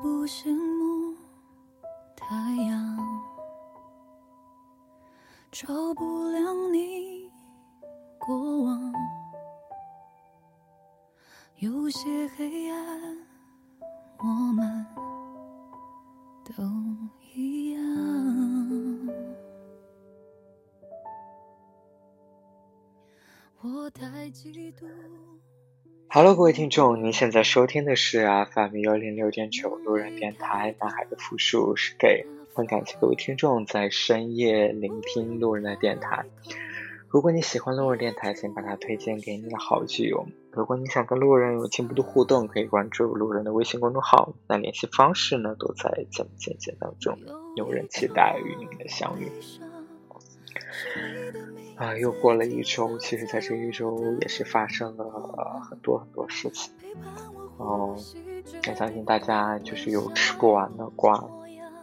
不羡慕太阳，照不亮你过往。有些黑暗，我们都一样。我太嫉妒。Hello，各位听众，您现在收听的是 FM 幺零六点九路人电台，南海的复数是 gay，很感谢各位听众在深夜聆听路人的电台。如果你喜欢路人电台，请把它推荐给你的好基友。如果你想跟路人有进一步的互动，可以关注路人的微信公众号，那联系方式呢都在节目简介当中。有人期待与你们的相遇。啊，又过了一周，其实在这一周也是发生了很多很多事情。哦，我相信大家就是有吃不完的瓜。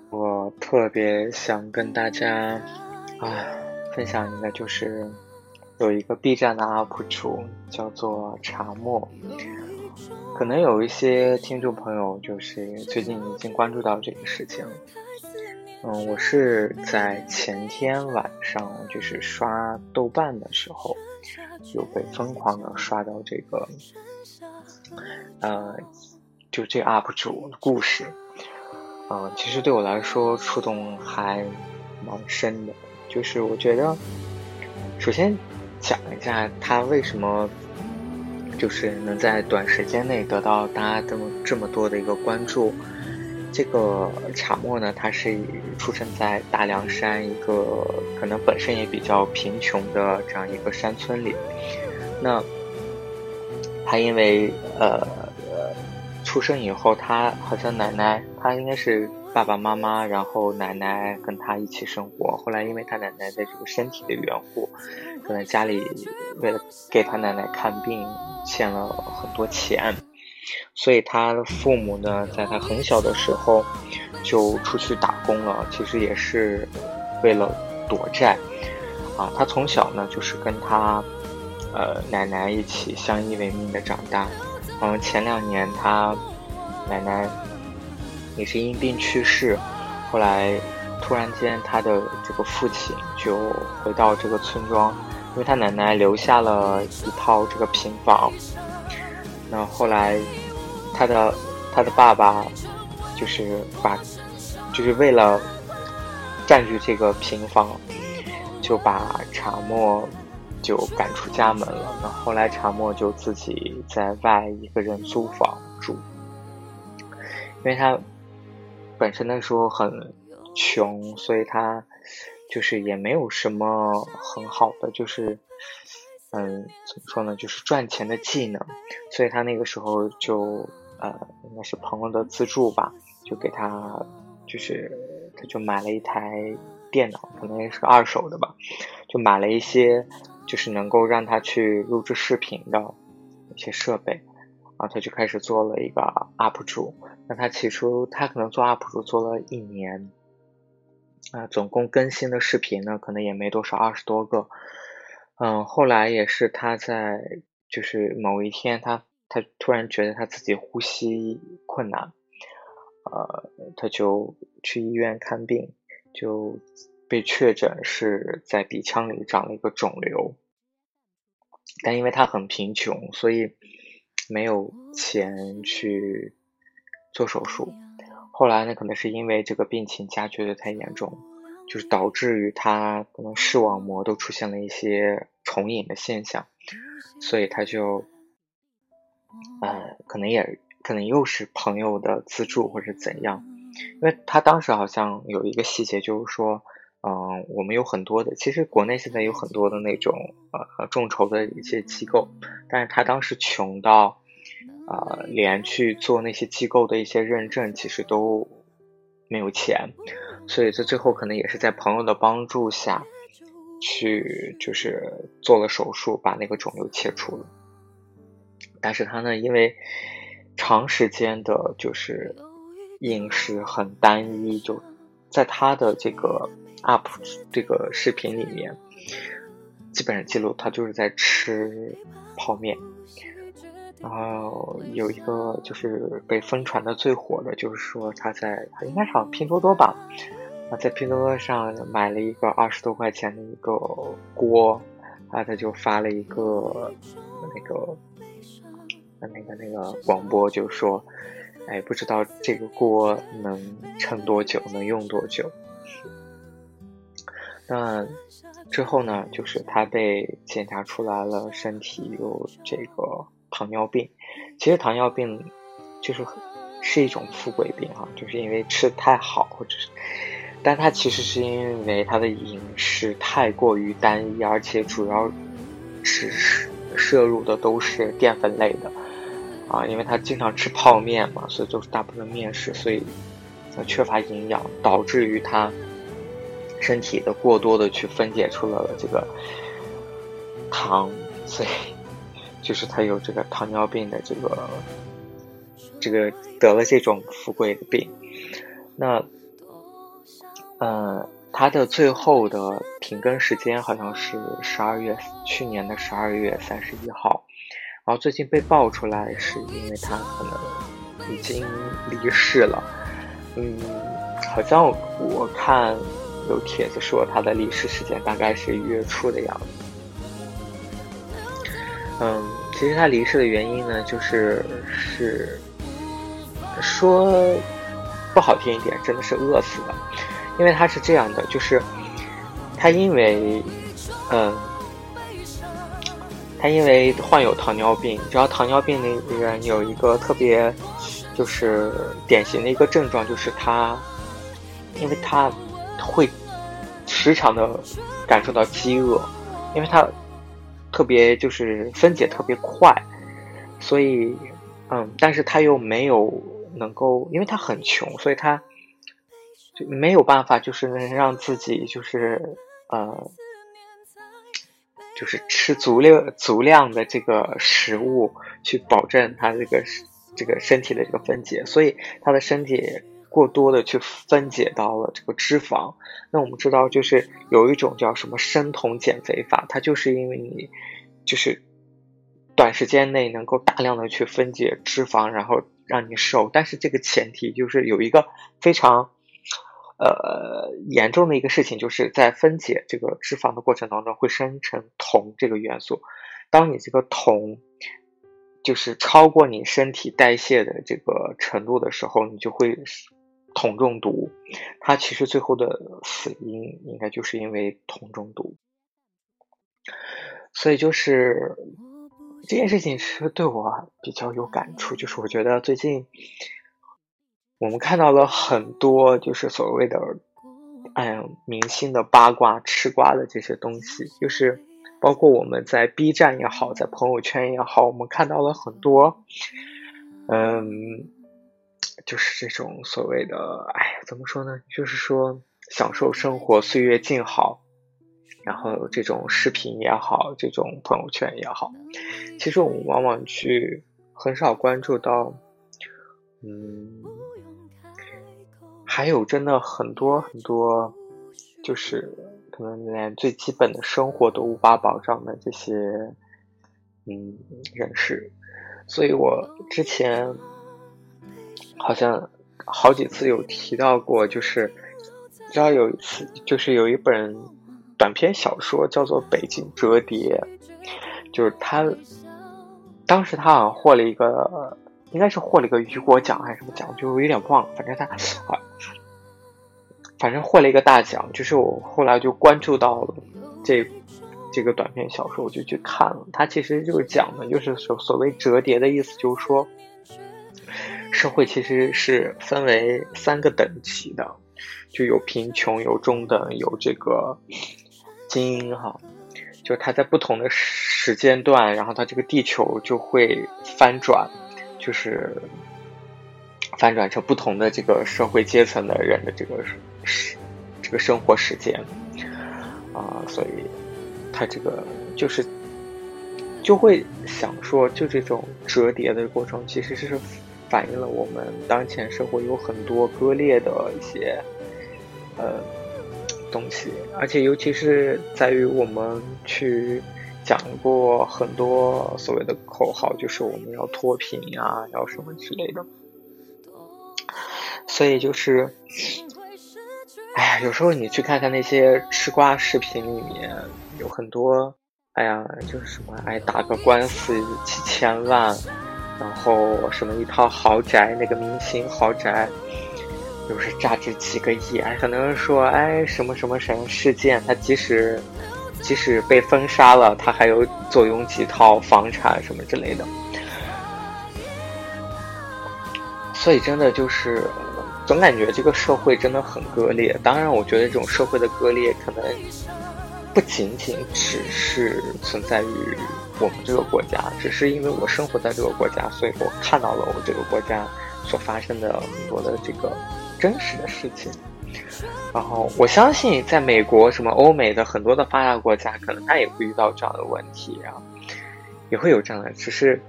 我特别想跟大家啊分享一个，就是有一个 B 站的 UP 主叫做茶沫，可能有一些听众朋友就是最近已经关注到这个事情。嗯，我是在前天晚上就是刷豆瓣的时候，就被疯狂的刷到这个，呃，就这 UP 主的故事，嗯，其实对我来说触动还蛮深的。就是我觉得，首先讲一下他为什么就是能在短时间内得到大家这么这么多的一个关注。这个茶沫呢，他是出生在大凉山一个可能本身也比较贫穷的这样一个山村里。那他因为呃出生以后，他好像奶奶，他应该是爸爸妈妈，然后奶奶跟他一起生活。后来因为他奶奶的这个身体的缘故，可能家里为了给他奶奶看病欠了很多钱。所以他的父母呢，在他很小的时候就出去打工了，其实也是为了躲债啊。他从小呢就是跟他呃奶奶一起相依为命的长大。嗯，前两年他奶奶也是因病去世，后来突然间他的这个父亲就回到这个村庄，因为他奶奶留下了一套这个平房。那后来，他的他的爸爸就是把，就是为了占据这个平房，就把茶沫就赶出家门了。那后来茶沫就自己在外一个人租房住，因为他本身那时候很穷，所以他就是也没有什么很好的，就是。嗯，怎么说呢？就是赚钱的技能，所以他那个时候就呃，应该是朋友的资助吧，就给他，就是他就买了一台电脑，可能也是个二手的吧，就买了一些就是能够让他去录制视频的一些设备，然后他就开始做了一个 UP 主。那他起初他可能做 UP 主做了一年，啊，总共更新的视频呢，可能也没多少，二十多个。嗯，后来也是他在，就是某一天，他他突然觉得他自己呼吸困难，呃，他就去医院看病，就被确诊是在鼻腔里长了一个肿瘤，但因为他很贫穷，所以没有钱去做手术。后来呢，可能是因为这个病情加剧的太严重。就是导致于他可能视网膜都出现了一些重影的现象，所以他就，呃，可能也可能又是朋友的资助或者怎样，因为他当时好像有一个细节，就是说，嗯，我们有很多的，其实国内现在有很多的那种呃众筹的一些机构，但是他当时穷到，呃，连去做那些机构的一些认证，其实都没有钱。所以，在最后可能也是在朋友的帮助下，去就是做了手术，把那个肿瘤切除了。但是他呢，因为长时间的就是饮食很单一，就在他的这个 UP 这个视频里面，基本上记录他就是在吃泡面。然后有一个就是被疯传的最火的，就是说他在他应该是拼多多吧，啊，在拼多多上买了一个二十多块钱的一个锅，啊，他就发了一个那个那个那个广播，就说，哎，不知道这个锅能撑多久，能用多久。那之后呢，就是他被检查出来了，身体有这个。糖尿病，其实糖尿病就是是一种富贵病哈，就是因为吃的太好，或者是，但它其实是因为他的饮食太过于单一，而且主要是摄入的都是淀粉类的啊，因为他经常吃泡面嘛，所以就是大部分面食，所以缺乏营养，导致于他身体的过多的去分解出了这个糖，所以。就是他有这个糖尿病的这个，这个得了这种富贵的病，那，呃，他的最后的停更时间好像是十二月，去年的十二月三十一号，然后最近被爆出来是因为他可能已经离世了，嗯，好像我看有帖子说他的离世时间大概是月初的样子。嗯，其实他离世的原因呢，就是是说不好听一点，真的是饿死的。因为他是这样的，就是他因为嗯，他因为患有糖尿病，知道糖尿病的人有一个特别就是典型的一个症状，就是他因为他会时常的感受到饥饿，因为他。特别就是分解特别快，所以，嗯，但是他又没有能够，因为他很穷，所以他就没有办法，就是能让自己就是呃，就是吃足量足量的这个食物，去保证他这个这个身体的这个分解，所以他的身体。过多的去分解到了这个脂肪，那我们知道就是有一种叫什么生酮减肥法，它就是因为你就是短时间内能够大量的去分解脂肪，然后让你瘦，但是这个前提就是有一个非常呃严重的一个事情，就是在分解这个脂肪的过程当中会生成酮这个元素，当你这个酮。就是超过你身体代谢的这个程度的时候，你就会。铜中毒，他其实最后的死因应该就是因为铜中毒，所以就是这件事情是对我比较有感触，就是我觉得最近我们看到了很多就是所谓的哎明星的八卦吃瓜的这些东西，就是包括我们在 B 站也好，在朋友圈也好，我们看到了很多嗯。就是这种所谓的，哎，怎么说呢？就是说享受生活，岁月静好，然后这种视频也好，这种朋友圈也好，其实我们往往去很少关注到，嗯，还有真的很多很多，就是可能连最基本的生活都无法保障的这些，嗯，人士，所以我之前。好像好几次有提到过，就是知道有一次，就是有一本短篇小说叫做《北京折叠》，就是他当时他好像获了一个，应该是获了一个雨果奖还是什么奖，就有点忘了。反正他啊，反正获了一个大奖。就是我后来就关注到了这这个短篇小说，我就去看了。他其实就是讲的，就是所所谓折叠的意思，就是说。社会其实是分为三个等级的，就有贫穷、有中等、有这个精英哈。就它在不同的时间段，然后它这个地球就会翻转，就是翻转成不同的这个社会阶层的人的这个时这个生活时间啊，所以它这个就是就会想说，就这种折叠的过程其实是。反映了我们当前社会有很多割裂的一些呃东西，而且尤其是在于我们去讲过很多所谓的口号，就是我们要脱贫呀，要什么之类的。所以就是，哎呀，有时候你去看看那些吃瓜视频里面，有很多，哎呀，就是什么，哎，打个官司几千万，然后什么一套豪宅，那个明星豪宅，又是价值几个亿，哎，可能说，哎，什么什么什么事件，他即使即使被封杀了，他还有坐拥几套房产什么之类的。所以真的就是。总感觉这个社会真的很割裂。当然，我觉得这种社会的割裂可能不仅仅只是存在于我们这个国家，只是因为我生活在这个国家，所以我看到了我这个国家所发生的很多的这个真实的事情。然后，我相信在美国、什么欧美的很多的发达国家，可能他也会遇到这样的问题，然后也会有这样的。只是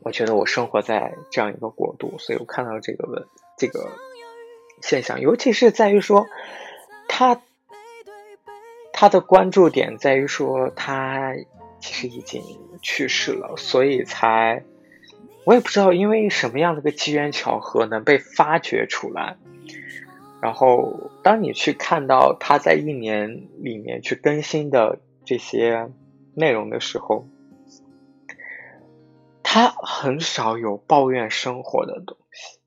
我觉得我生活在这样一个国度，所以我看到这个问。这个现象，尤其是在于说，他他的关注点在于说，他其实已经去世了，所以才我也不知道因为什么样的个机缘巧合能被发掘出来。然后，当你去看到他在一年里面去更新的这些内容的时候，他很少有抱怨生活的东西。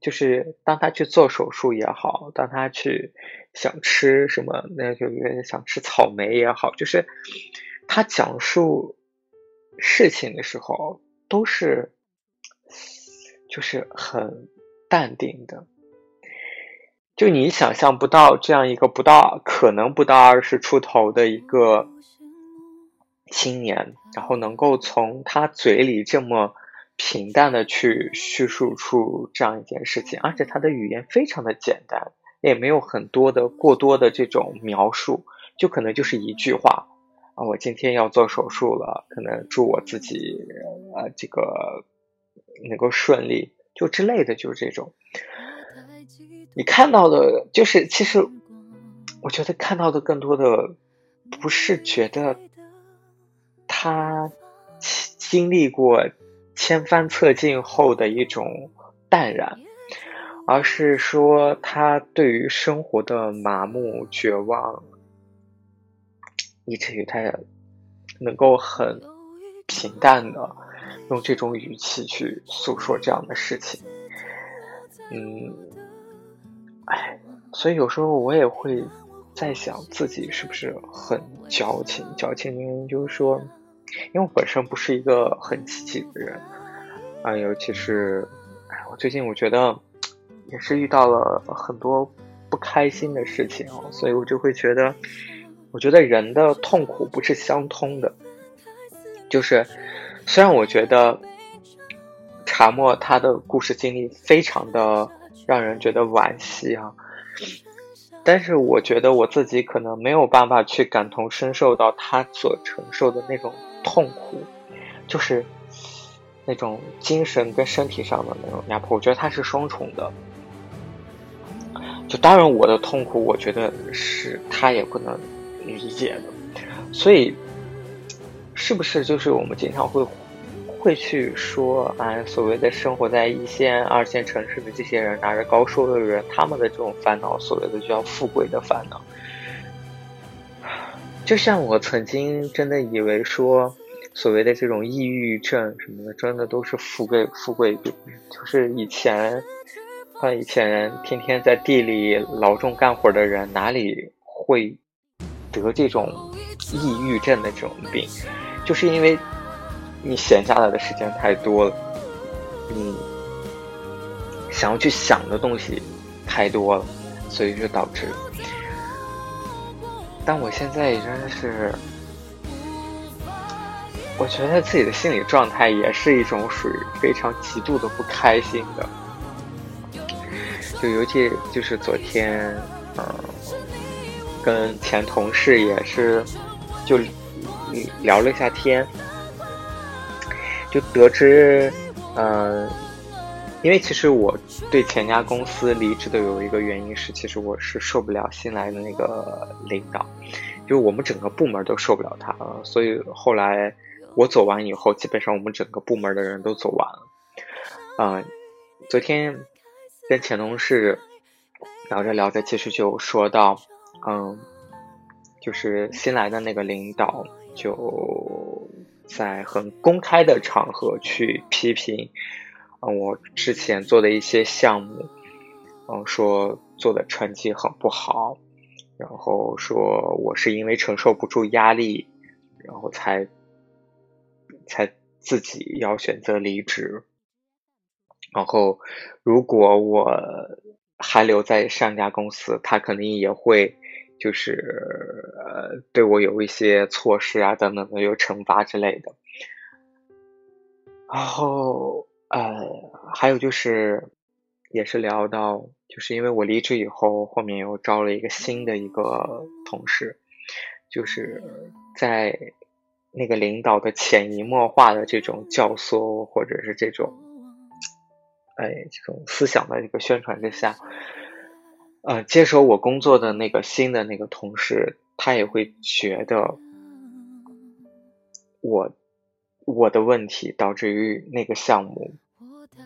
就是当他去做手术也好，当他去想吃什么，那就想吃草莓也好，就是他讲述事情的时候都是就是很淡定的，就你想象不到这样一个不到可能不到二十出头的一个青年，然后能够从他嘴里这么。平淡的去叙述出这样一件事情，而且他的语言非常的简单，也没有很多的过多的这种描述，就可能就是一句话啊，我今天要做手术了，可能祝我自己呃这个能够顺利，就之类的，就是这种。你看到的，就是其实我觉得看到的更多的不是觉得他经历过。千帆侧尽后的一种淡然，而是说他对于生活的麻木、绝望，以至于他能够很平淡的用这种语气去诉说这样的事情。嗯，哎，所以有时候我也会在想自己是不是很矫情？矫情原因就是说。因为我本身不是一个很积极的人，啊，尤其是，哎，我最近我觉得也是遇到了很多不开心的事情，所以我就会觉得，我觉得人的痛苦不是相通的，就是虽然我觉得茶沫他的故事经历非常的让人觉得惋惜啊。但是我觉得我自己可能没有办法去感同身受到他所承受的那种痛苦，就是那种精神跟身体上的那种压迫。我觉得他是双重的。就当然我的痛苦，我觉得是他也不能理解的。所以，是不是就是我们经常会？会去说啊，所谓的生活在一线、二线城市的这些人，拿着高收入的人，他们的这种烦恼，所谓的叫富贵的烦恼。就像我曾经真的以为说，所谓的这种抑郁症什么的，真的都是富贵富贵病。就是以前，像以前天天在地里劳动干活的人，哪里会得这种抑郁症的这种病？就是因为。你闲下来的时间太多了，你想要去想的东西太多了，所以就导致。但我现在也真是，我觉得自己的心理状态也是一种属于非常极度的不开心的。就尤其就是昨天，嗯，跟前同事也是就聊了一下天。就得知，嗯，因为其实我对前家公司离职的有一个原因是，其实我是受不了新来的那个领导，就我们整个部门都受不了他了，所以后来我走完以后，基本上我们整个部门的人都走完了。嗯，昨天跟前同事聊着聊着，其实就说到，嗯，就是新来的那个领导就在很公开的场合去批评。嗯，我之前做的一些项目，嗯，说做的成绩很不好，然后说我是因为承受不住压力，然后才才自己要选择离职。然后，如果我还留在上家公司，他肯定也会就是呃对我有一些措施啊等等的，有惩罚之类的。然后。呃，还有就是，也是聊到，就是因为我离职以后，后面又招了一个新的一个同事，就是在那个领导的潜移默化的这种教唆，或者是这种，哎，这种思想的一个宣传之下，呃，接手我工作的那个新的那个同事，他也会觉得我。我的问题导致于那个项目，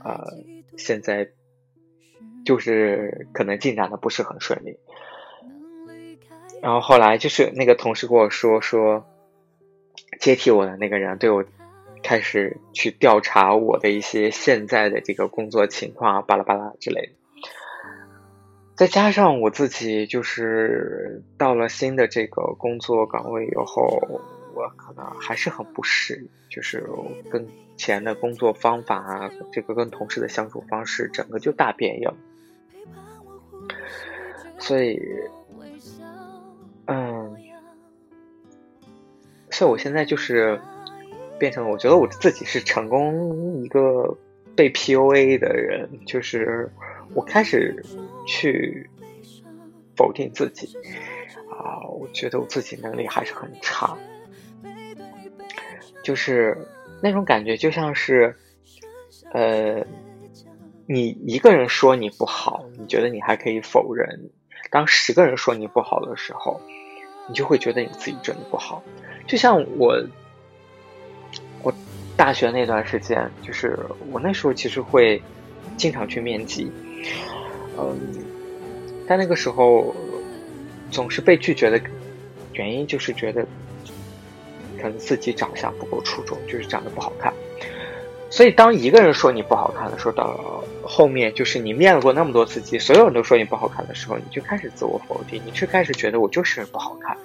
呃，现在就是可能进展的不是很顺利。然后后来就是那个同事跟我说，说接替我的那个人对我开始去调查我的一些现在的这个工作情况，巴拉巴拉之类的。再加上我自己就是到了新的这个工作岗位以后。我可能还是很不适应，就是跟前的工作方法啊，这个跟同事的相处方式，整个就大变样。所以，嗯，所以我现在就是变成，我觉得我自己是成功一个被 PUA 的人，就是我开始去否定自己啊，我觉得我自己能力还是很差。就是那种感觉，就像是，呃，你一个人说你不好，你觉得你还可以否认；当十个人说你不好的时候，你就会觉得你自己真的不好。就像我，我大学那段时间，就是我那时候其实会经常去面基，嗯，但那个时候总是被拒绝的原因，就是觉得。可能自己长相不够出众，就是长得不好看。所以当一个人说你不好看的时候，到后面就是你面过那么多次机，所有人都说你不好看的时候，你就开始自我否定，你就开始觉得我就是不好看。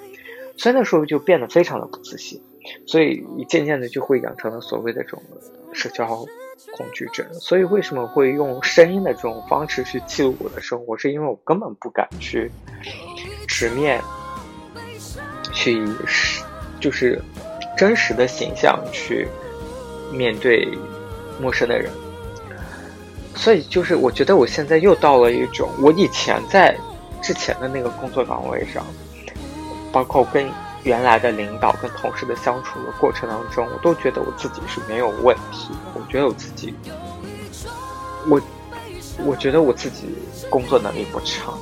所以那时候就变得非常的不自信，所以你渐渐的就会养成了所谓的这种社交恐惧症。所以为什么会用声音的这种方式去记录我的生活，是因为我根本不敢去直面去就是。真实的形象去面对陌生的人，所以就是我觉得我现在又到了一种，我以前在之前的那个工作岗位上，包括跟原来的领导跟同事的相处的过程当中，我都觉得我自己是没有问题。我觉得我自己，我我觉得我自己工作能力不差，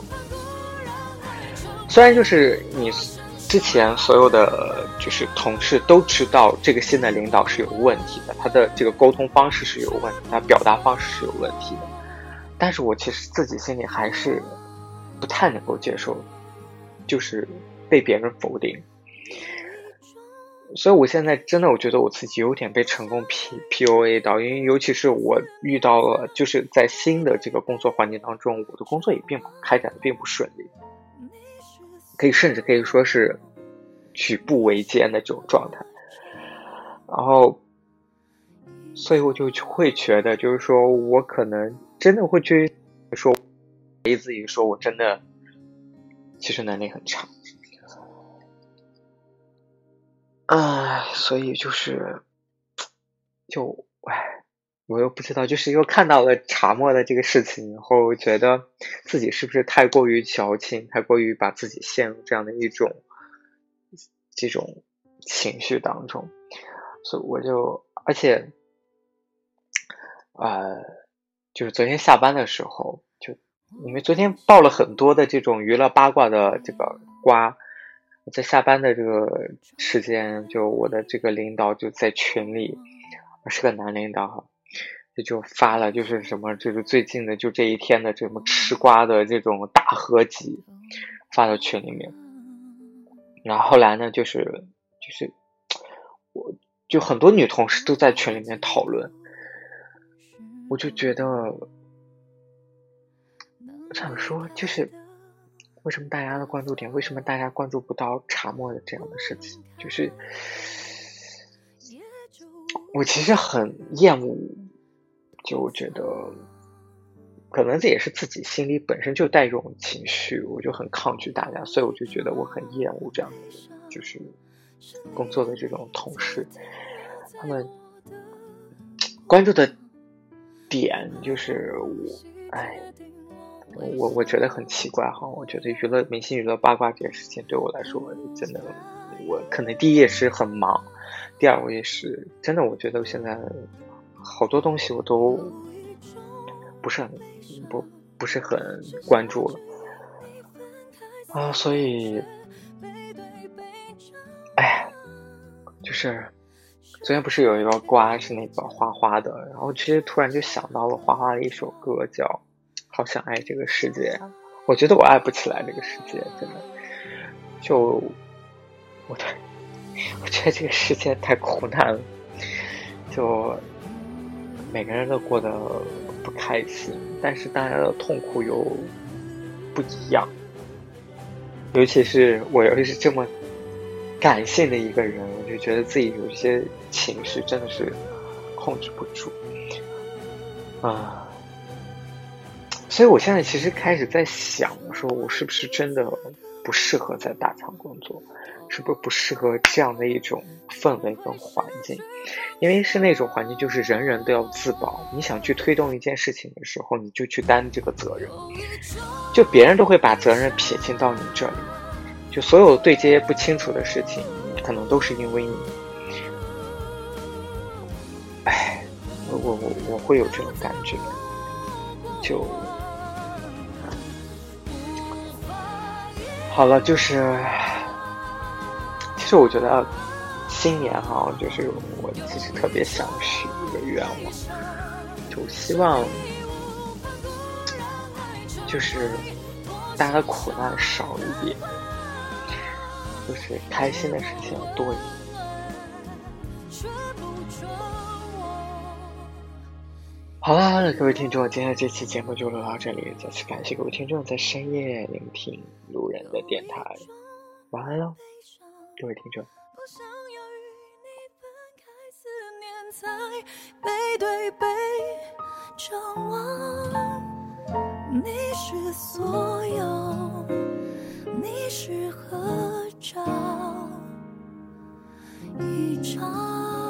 虽然就是你。之前所有的就是同事都知道这个新的领导是有问题的，他的这个沟通方式是有问题，他表达方式是有问题的。但是我其实自己心里还是不太能够接受，就是被别人否定。所以我现在真的我觉得我自己有点被成功 P P O A 到，因为尤其是我遇到了就是在新的这个工作环境当中，我的工作也并不开展的并不顺利。可以甚至可以说是举步维艰的这种状态，然后，所以我就会觉得，就是说我可能真的会去说，怀疑自己，说我真的其实能力很差，唉，所以就是，就唉。我又不知道，就是又看到了茶沫的这个事情以后，觉得自己是不是太过于矫情，太过于把自己陷入这样的一种这种情绪当中，所以我就，而且，呃，就是昨天下班的时候，就因为昨天爆了很多的这种娱乐八卦的这个瓜，在下班的这个时间，就我的这个领导就在群里，是个男领导哈，就就发了就是什么，就是最近的就这一天的这么吃瓜的这种大合集，发到群里面。然后后来呢，就是就是我就很多女同事都在群里面讨论。我就觉得，我想说，就是为什么大家的关注点，为什么大家关注不到茶沫的这样的事情？就是我其实很厌恶，就觉得可能这也是自己心里本身就带这种情绪，我就很抗拒大家，所以我就觉得我很厌恶这样的，就是工作的这种同事，他们关注的。点就是我，哎，我我觉得很奇怪哈。我觉得娱乐明星娱乐八卦这件事情对我来说，真的，我可能第一也是很忙，第二我也是真的，我觉得现在好多东西我都不是很不不是很关注了啊，所以，哎，就是。昨天不是有一个瓜是那个花花的，然后其实突然就想到了花花的一首歌叫《好想爱这个世界》，我觉得我爱不起来这个世界，真的，就我的，我觉得这个世界太苦难了，就每个人都过得不开心，但是大家的痛苦又不一样，尤其是我又是这么。感性的一个人，我就觉得自己有一些情绪真的是控制不住。啊，所以我现在其实开始在想，我说我是不是真的不适合在大厂工作，是不是不适合这样的一种氛围跟环境？因为是那种环境，就是人人都要自保，你想去推动一件事情的时候，你就去担这个责任，就别人都会把责任撇清到你这里。就所有对接不清楚的事情，可能都是因为你。哎，我我我我会有这种感觉。就好了，就是，其实我觉得新年哈，就是我其实特别想许一个愿望，就希望就是大家的苦难少一点。就是开心的事情多一点。好了，好了，各位听众，今天这期节目就录到这里。再次感谢各位听众在深夜聆听路人的电台，晚安喽，各位听众。背对背张望，你是所有，你是合照一张。